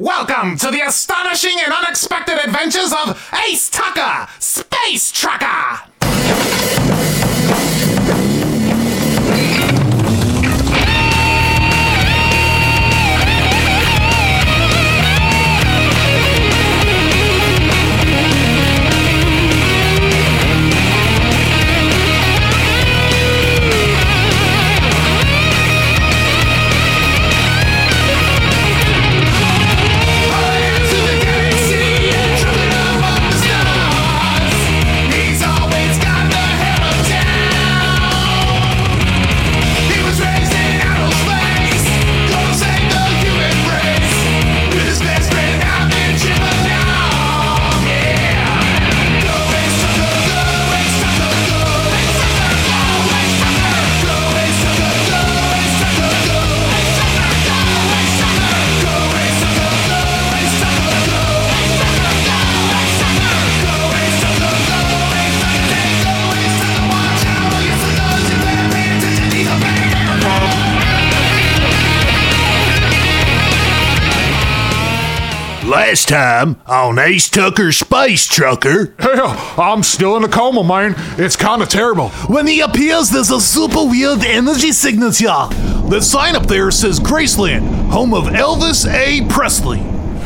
Welcome to the astonishing and unexpected adventures of Ace Tucker, Space Trucker! Time on Ace Tucker's Space Trucker, Hell, I'm still in a coma, man. It's kind of terrible. when he appears, there's a super weird energy signature. The sign up there says Graceland, home of Elvis A. Presley.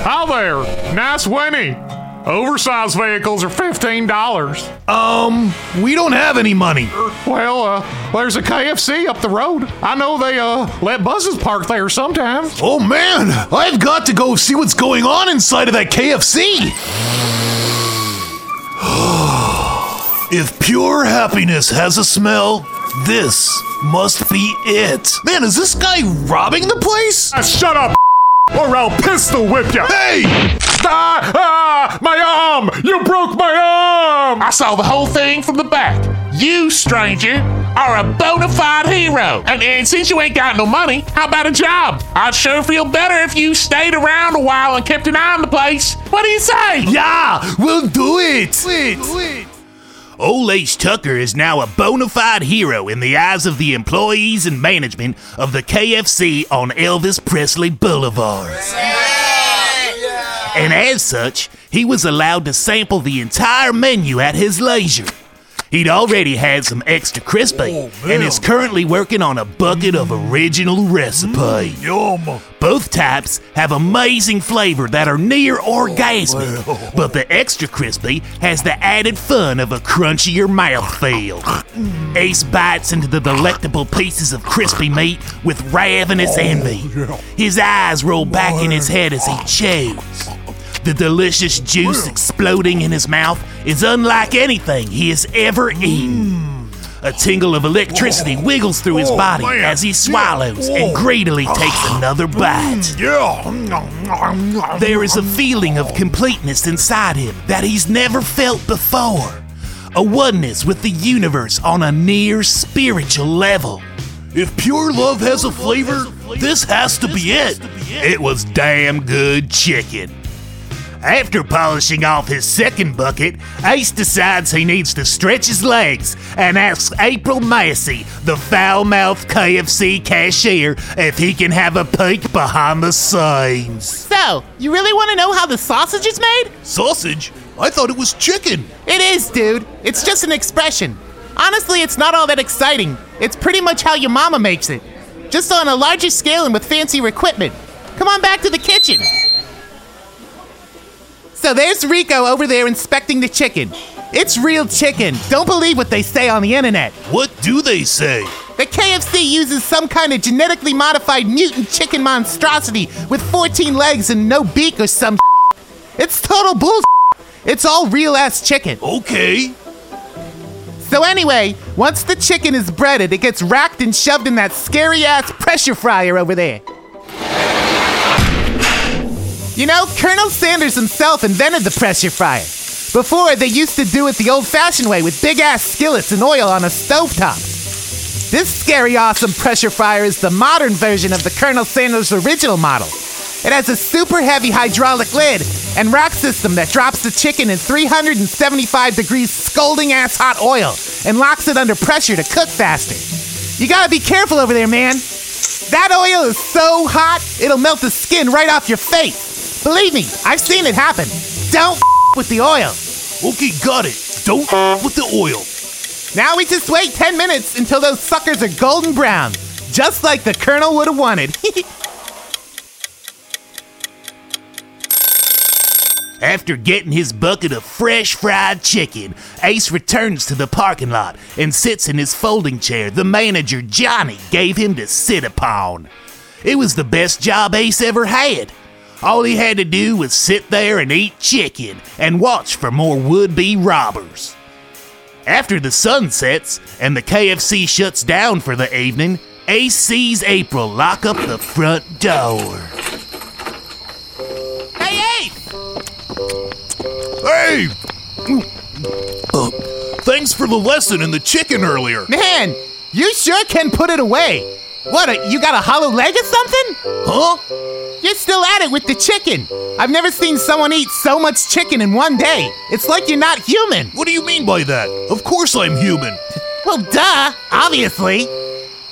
Hi there. Nice Winnie. Oversized vehicles are $15. Um, we don't have any money. Well, uh, there's a KFC up the road. I know they, uh, let buses park there sometimes. Oh man, I've got to go see what's going on inside of that KFC. if pure happiness has a smell, this must be it. Man, is this guy robbing the place? Uh, shut up, or I'll pistol whip you. Hey! Ah, ah, my arm! You broke my arm! I saw the whole thing from the back. You, stranger, are a bona fide hero. And, and since you ain't got no money, how about a job? I'd sure feel better if you stayed around a while and kept an eye on the place. What do you say? Yeah, we'll do it. Wait, Old Ace Tucker is now a bona fide hero in the eyes of the employees and management of the KFC on Elvis Presley Boulevard. And as such, he was allowed to sample the entire menu at his leisure. He'd already had some extra crispy and is currently working on a bucket of original recipe. Yum. Both types have amazing flavor that are near orgasmic, but the extra crispy has the added fun of a crunchier mouthfeel. Ace bites into the delectable pieces of crispy meat with ravenous envy. His eyes roll back in his head as he chews. The delicious juice exploding in his mouth is unlike anything he has ever mm. eaten. A tingle of electricity wiggles through his oh, body as he swallows and greedily ah. takes another bite. Mm, yeah. There is a feeling of completeness inside him that he's never felt before. A oneness with the universe on a near spiritual level. If pure love has a flavor, this has to be it. It was damn good chicken. After polishing off his second bucket, Ace decides he needs to stretch his legs and asks April Massey, the foul mouthed KFC cashier, if he can have a peek behind the scenes. So, you really want to know how the sausage is made? Sausage? I thought it was chicken. It is, dude. It's just an expression. Honestly, it's not all that exciting. It's pretty much how your mama makes it. Just on a larger scale and with fancier equipment. Come on back to the kitchen. So there's Rico over there inspecting the chicken. It's real chicken. Don't believe what they say on the internet. What do they say? The KFC uses some kind of genetically modified mutant chicken monstrosity with 14 legs and no beak or some. It's total bull. It's all real ass chicken. Okay. So anyway, once the chicken is breaded, it gets racked and shoved in that scary ass pressure fryer over there. You know, Colonel Sanders himself invented the pressure fryer. Before, they used to do it the old fashioned way with big ass skillets and oil on a stovetop. This scary awesome pressure fryer is the modern version of the Colonel Sanders original model. It has a super heavy hydraulic lid and rack system that drops the chicken in 375 degrees scalding ass hot oil and locks it under pressure to cook faster. You gotta be careful over there, man. That oil is so hot, it'll melt the skin right off your face. Believe me, I've seen it happen. Don't with the oil. Okay, got it. Don't with the oil. Now we just wait 10 minutes until those suckers are golden brown. Just like the Colonel would have wanted. After getting his bucket of fresh fried chicken, Ace returns to the parking lot and sits in his folding chair the manager Johnny gave him to sit upon. It was the best job Ace ever had. All he had to do was sit there and eat chicken and watch for more would be robbers. After the sun sets and the KFC shuts down for the evening, Ace sees April lock up the front door. Hey, Ace! Hey! Uh, thanks for the lesson in the chicken earlier. Man, you sure can put it away. What, a, you got a hollow leg or something? Huh? You're still at it with the chicken. I've never seen someone eat so much chicken in one day. It's like you're not human. What do you mean by that? Of course I'm human. Well, duh, obviously.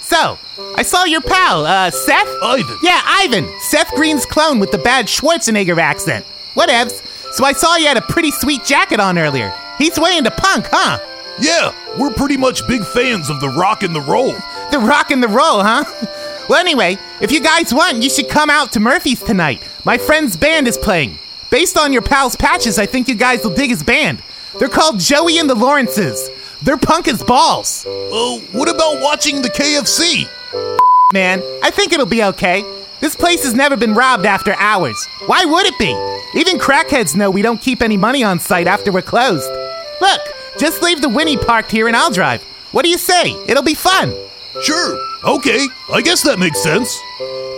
So, I saw your pal, uh, Seth? Ivan. Yeah, Ivan. Seth Green's clone with the bad Schwarzenegger accent. Whatevs. So I saw you had a pretty sweet jacket on earlier. He's way into punk, huh? Yeah, we're pretty much big fans of the rock and the roll. The rock and the roll, huh? Well, anyway, if you guys want, you should come out to Murphy's tonight. My friend's band is playing. Based on your pal's patches, I think you guys will dig his band. They're called Joey and the Lawrences. They're punk as balls. Oh, what about watching the KFC? Man, I think it'll be okay. This place has never been robbed after hours. Why would it be? Even crackheads know we don't keep any money on site after we're closed. Look, just leave the Winnie parked here and I'll drive. What do you say? It'll be fun. Sure. Okay, I guess that makes sense.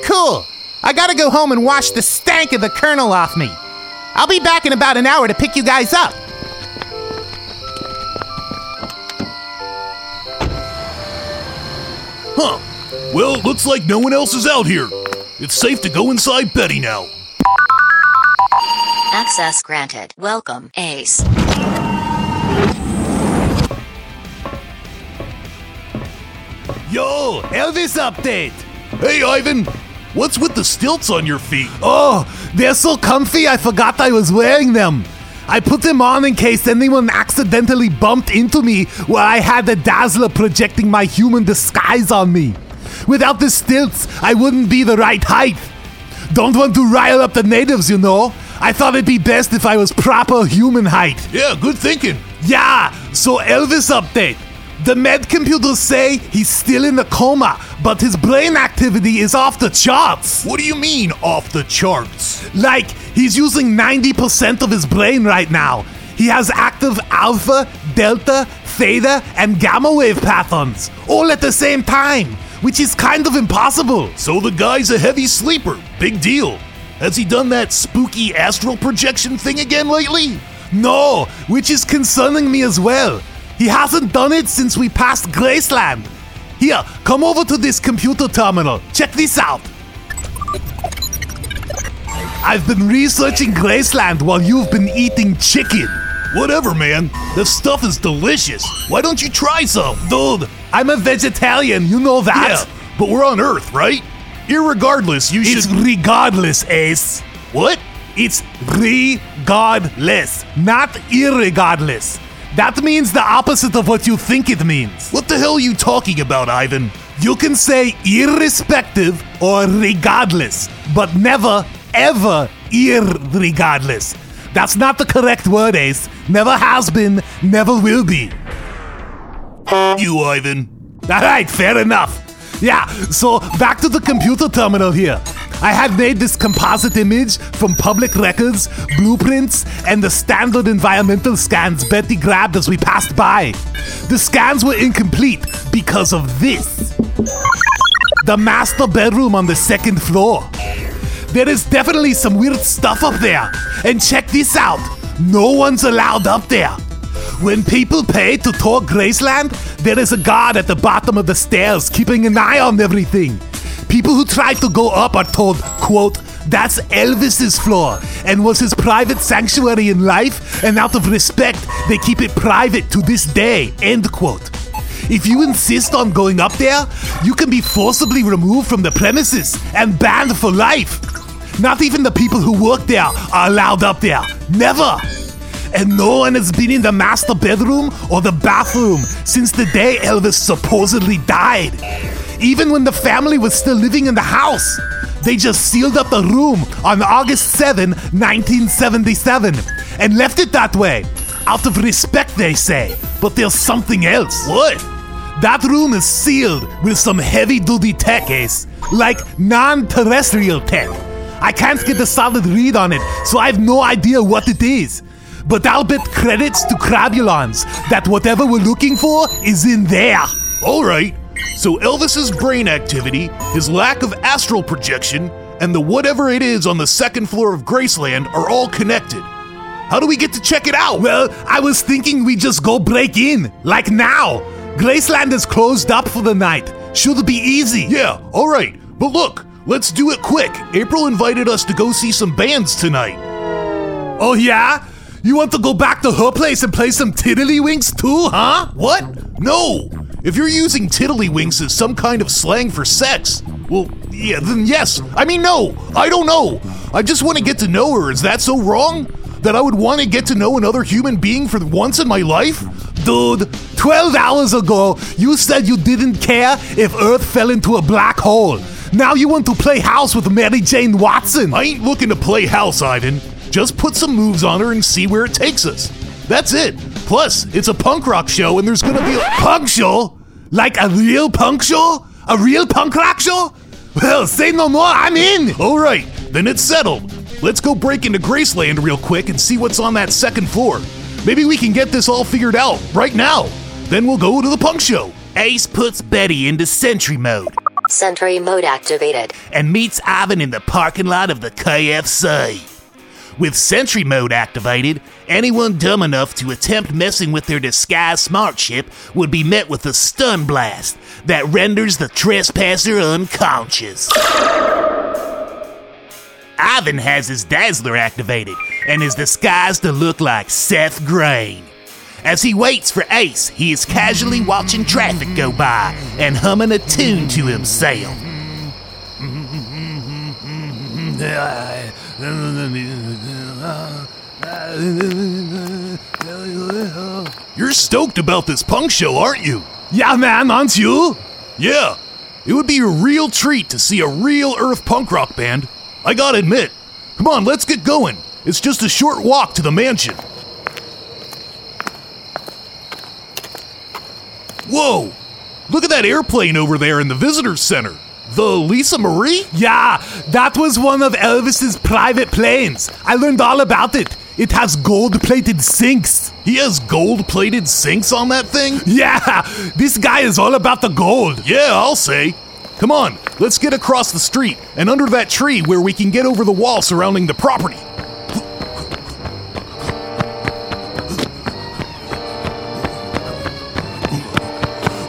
Cool. I gotta go home and wash the stank of the Colonel off me. I'll be back in about an hour to pick you guys up. Huh. Well, looks like no one else is out here. It's safe to go inside Betty now. Access granted. Welcome, Ace. Yo, Elvis update! Hey, Ivan, what's with the stilts on your feet? Oh, they're so comfy I forgot I was wearing them. I put them on in case anyone accidentally bumped into me while I had the Dazzler projecting my human disguise on me. Without the stilts, I wouldn't be the right height. Don't want to rile up the natives, you know. I thought it'd be best if I was proper human height. Yeah, good thinking. Yeah, so Elvis update. The med computers say he's still in a coma, but his brain activity is off the charts. What do you mean off the charts? Like, he's using 90% of his brain right now. He has active alpha, delta, theta, and gamma wave patterns, all at the same time, which is kind of impossible. So the guy's a heavy sleeper. Big deal. Has he done that spooky astral projection thing again lately? No, which is concerning me as well. He hasn't done it since we passed Graceland. Here, come over to this computer terminal. Check this out. I've been researching Graceland while you've been eating chicken. Whatever, man. The stuff is delicious. Why don't you try some? Dude, I'm a vegetarian, you know that. Yeah, but we're on Earth, right? Irregardless, you It's should. regardless, Ace. what? It's regardless, not irregardless. That means the opposite of what you think it means. What the hell are you talking about, Ivan? You can say irrespective or regardless, but never, ever irregardless. That's not the correct word, Ace. Never has been, never will be. You, Ivan. Alright, fair enough. Yeah, so back to the computer terminal here. I had made this composite image from public records, blueprints, and the standard environmental scans Betty grabbed as we passed by. The scans were incomplete because of this the master bedroom on the second floor. There is definitely some weird stuff up there. And check this out no one's allowed up there. When people pay to tour Graceland, there is a guard at the bottom of the stairs keeping an eye on everything. People who try to go up are told, quote, that's Elvis's floor and was his private sanctuary in life, and out of respect, they keep it private to this day, end quote. If you insist on going up there, you can be forcibly removed from the premises and banned for life. Not even the people who work there are allowed up there. Never. And no one has been in the master bedroom or the bathroom since the day Elvis supposedly died. Even when the family was still living in the house, they just sealed up the room on August 7, 1977, and left it that way. Out of respect, they say. But there's something else. What? That room is sealed with some heavy duty tech, Ace. Like non terrestrial tech. I can't get a solid read on it, so I have no idea what it is. But I'll bet credits to Crabulons that whatever we're looking for is in there. All right. So Elvis's brain activity, his lack of astral projection, and the whatever it is on the second floor of Graceland are all connected. How do we get to check it out? Well, I was thinking we just go break in, like now. Graceland is closed up for the night. Should be easy. Yeah, all right. But look, let's do it quick. April invited us to go see some bands tonight. Oh, yeah? You want to go back to her place and play some tiddlywinks too, huh? What? No! If you're using tiddlywinks as some kind of slang for sex, well, yeah, then yes. I mean, no, I don't know. I just want to get to know her. Is that so wrong? That I would want to get to know another human being for once in my life? Dude, 12 hours ago, you said you didn't care if Earth fell into a black hole. Now you want to play house with Mary Jane Watson. I ain't looking to play house, Ivan. Just put some moves on her and see where it takes us. That's it. Plus, it's a punk rock show and there's gonna be a punk show? Like a real punk show? A real punk rock show? Well, say no more, I'm in! Alright, then it's settled. Let's go break into Graceland real quick and see what's on that second floor. Maybe we can get this all figured out right now. Then we'll go to the punk show. Ace puts Betty into sentry mode Sentry mode activated. and meets Ivan in the parking lot of the KFC. With sentry mode activated, anyone dumb enough to attempt messing with their disguised smart chip would be met with a stun blast that renders the trespasser unconscious. Ivan has his Dazzler activated and is disguised to look like Seth Green. As he waits for Ace, he is casually watching traffic go by and humming a tune to himself. You're stoked about this punk show, aren't you? Yeah, man, aren't you? Yeah. It would be a real treat to see a real Earth punk rock band. I gotta admit. Come on, let's get going. It's just a short walk to the mansion. Whoa! Look at that airplane over there in the visitor center. The Lisa Marie? Yeah, that was one of Elvis's private planes. I learned all about it. It has gold plated sinks. He has gold plated sinks on that thing? Yeah, this guy is all about the gold. Yeah, I'll say. Come on, let's get across the street and under that tree where we can get over the wall surrounding the property.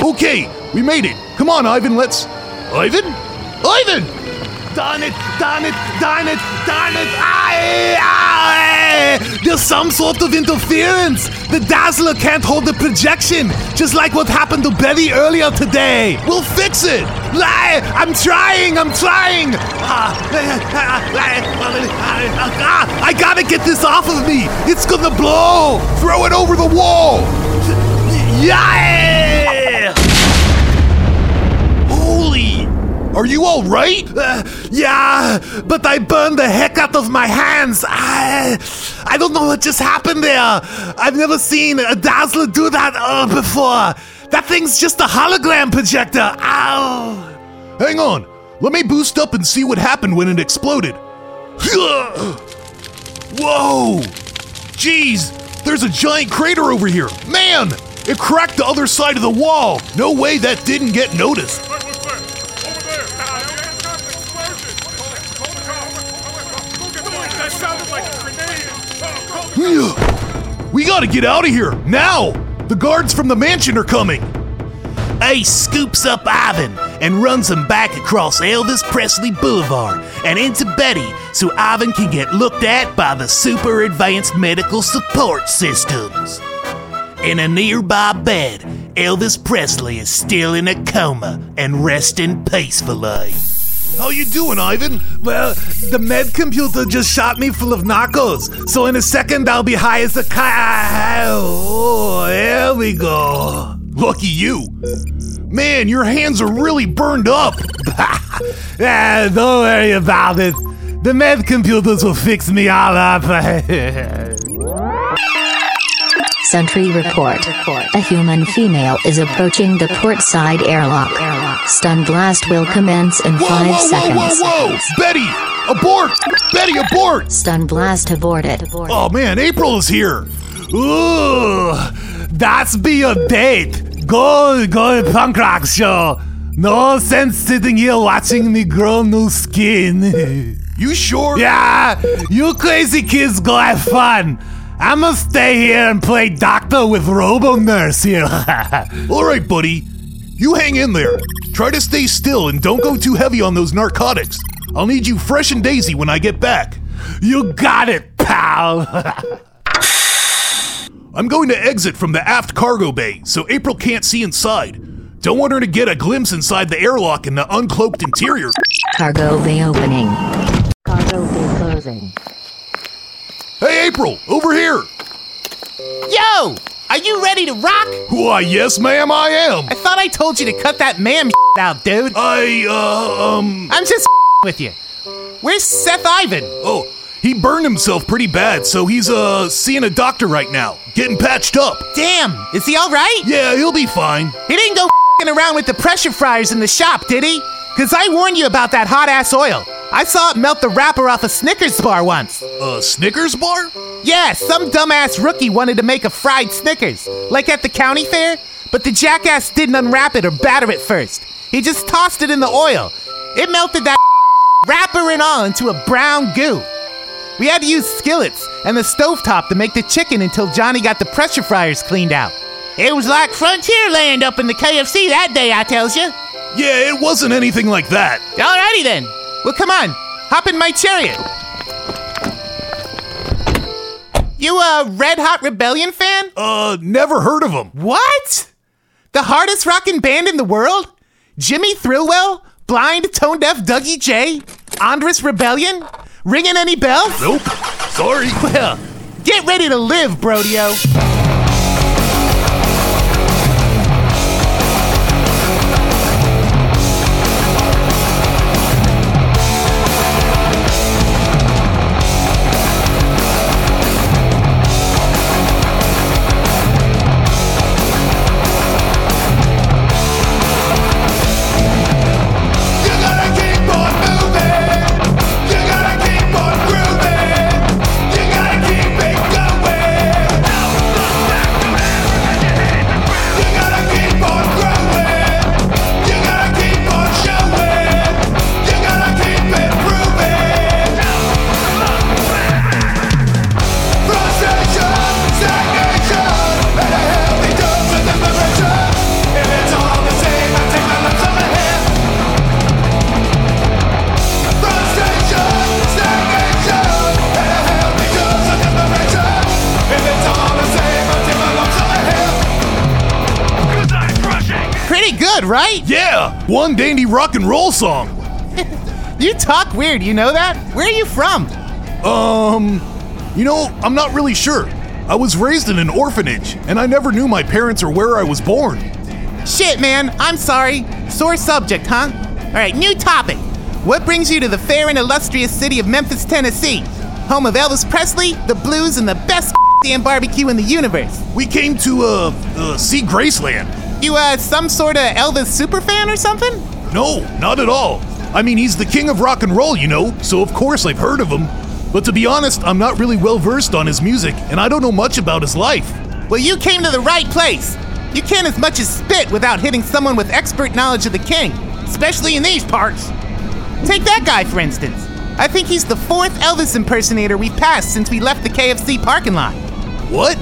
Okay, we made it. Come on, Ivan, let's. Ivan? Ivan! Darn it, darn it, darn it, darn it! Aye, aye. There's some sort of interference! The Dazzler can't hold the projection, just like what happened to Betty earlier today! We'll fix it! Lie! I'm trying, I'm trying! Ah, I gotta get this off of me! It's gonna blow! Throw it over the wall! Yeah! Are you all right? Uh, yeah, but I burned the heck out of my hands. I, I don't know what just happened there. I've never seen a Dazzler do that uh, before. That thing's just a hologram projector. Ow! Hang on. Let me boost up and see what happened when it exploded. Whoa! Jeez, there's a giant crater over here. Man, it cracked the other side of the wall. No way that didn't get noticed. That sounded like a grenade. We gotta get out of here now! The guards from the mansion are coming! Ace scoops up Ivan and runs him back across Elvis Presley Boulevard and into Betty so Ivan can get looked at by the super advanced medical support systems. In a nearby bed, Elvis Presley is still in a coma and resting peacefully. How you doing, Ivan? Well, the med computer just shot me full of narcos, so in a second I'll be high as a kite. Oh, there we go. Lucky you. Man, your hands are really burned up. Ah, don't worry about it. The med computers will fix me all up. Sentry report. A human female is approaching the port side airlock. Stun blast will commence in Whoa, five whoa, whoa, seconds. whoa, whoa! Betty, abort! Betty, abort! Stun blast aborted. Oh man, April is here. Ooh, that's be your date. Go, go punk rock show. No sense sitting here watching me grow new skin. You sure? yeah, you crazy kids go have fun. I'ma stay here and play doctor with Robo Nurse here. All right, buddy. You hang in there. Try to stay still and don't go too heavy on those narcotics. I'll need you fresh and daisy when I get back. you got it, pal. I'm going to exit from the aft cargo bay so April can't see inside. Don't want her to get a glimpse inside the airlock in the uncloaked interior. Cargo bay opening. Cargo bay closing. Hey, April, over here. Yo, are you ready to rock? Why, yes, ma'am, I am. I thought I told you to cut that man out, dude. I, uh, um, I'm just with you. Where's Seth Ivan? oh, he burned himself pretty bad, so he's, uh, seeing a doctor right now, getting patched up. Damn, is he all right? Yeah, he'll be fine. He didn't go fing around with the pressure fryers in the shop, did he? Cause I warned you about that hot ass oil. I saw it melt the wrapper off a Snickers bar once. A Snickers bar? Yeah, some dumbass rookie wanted to make a fried Snickers, like at the county fair, but the jackass didn't unwrap it or batter it first. He just tossed it in the oil. It melted that wrapper and all into a brown goo. We had to use skillets and the stovetop to make the chicken until Johnny got the pressure fryers cleaned out. It was like frontier land up in the KFC that day, I tells you. Yeah, it wasn't anything like that. Alrighty then. Well, come on. Hop in my chariot. You a Red Hot Rebellion fan? Uh, never heard of them. What? The hardest rocking band in the world? Jimmy Thrillwell? Blind, tone deaf Dougie J? Andrus Rebellion? Ringing any bells? Nope. Sorry. Well, get ready to live, Brodio. Right? Yeah, one dandy rock and roll song. You talk weird, you know that? Where are you from? Um, you know, I'm not really sure. I was raised in an orphanage, and I never knew my parents or where I was born. Shit, man, I'm sorry. Sore subject, huh? Alright, new topic. What brings you to the fair and illustrious city of Memphis, Tennessee? Home of Elvis Presley, the blues, and the best damn barbecue in the universe. We came to, uh, uh see Graceland. You, uh, some sort of Elvis superfan or something? No, not at all. I mean, he's the king of rock and roll, you know, so of course I've heard of him. But to be honest, I'm not really well versed on his music, and I don't know much about his life. Well, you came to the right place. You can't as much as spit without hitting someone with expert knowledge of the king, especially in these parts. Take that guy, for instance. I think he's the fourth Elvis impersonator we've passed since we left the KFC parking lot. What?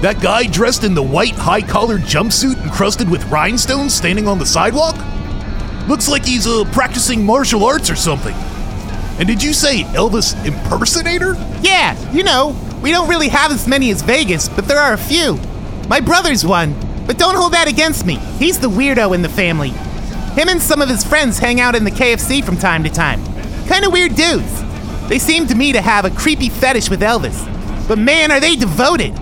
That guy dressed in the white high collared jumpsuit encrusted with rhinestones standing on the sidewalk? Looks like he's uh, practicing martial arts or something. And did you say Elvis impersonator? Yeah, you know, we don't really have as many as Vegas, but there are a few. My brother's one, but don't hold that against me. He's the weirdo in the family. Him and some of his friends hang out in the KFC from time to time. Kind of weird dudes. They seem to me to have a creepy fetish with Elvis. But man, are they devoted.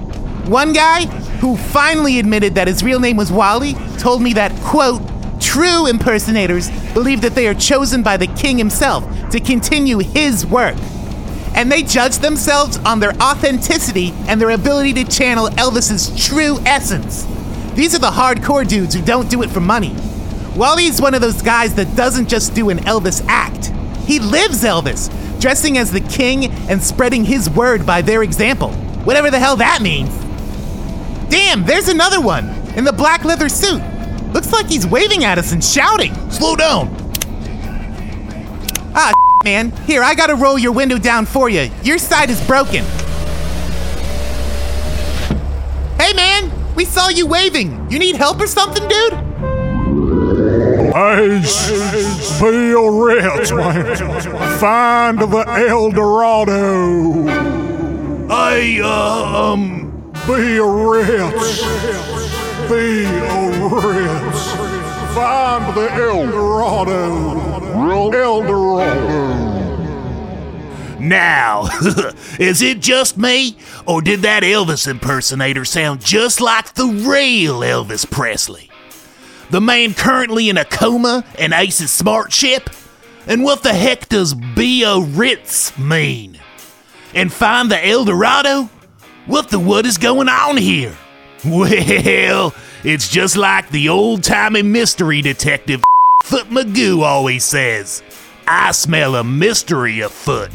One guy, who finally admitted that his real name was Wally, told me that, quote, true impersonators believe that they are chosen by the king himself to continue his work. And they judge themselves on their authenticity and their ability to channel Elvis's true essence. These are the hardcore dudes who don't do it for money. Wally's one of those guys that doesn't just do an Elvis act. He lives Elvis, dressing as the king and spreading his word by their example. Whatever the hell that means. Damn, there's another one in the black leather suit. Looks like he's waving at us and shouting. Slow down. Ah, man. Here, I gotta roll your window down for you. Your side is broken. Hey, man. We saw you waving. You need help or something, dude? Ace, be a rich man. Find the El Dorado. I, uh, um, Be a rich. Be a rich. Find the El Dorado. El Dorado. Now, is it just me, or did that Elvis impersonator sound just like the real Elvis Presley? The man currently in a coma in Ace's smart ship? And what the heck does Biarritz mean? And find the El Dorado? What the what is going on here? Well, it's just like the old timey mystery detective Foot Magoo always says. I smell a mystery afoot.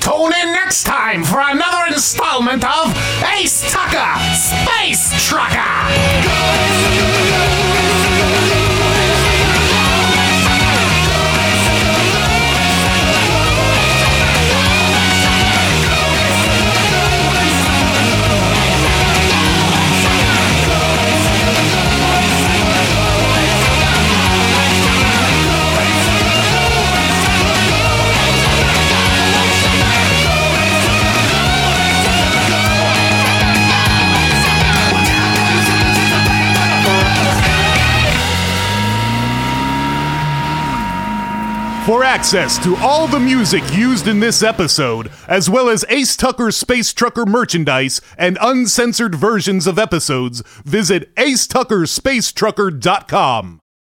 Tune in next time for another installment of Ace Tucker Space Trucker. Access to all the music used in this episode, as well as Ace Tucker Space Trucker merchandise and uncensored versions of episodes, visit acetuckerspacetrucker.com.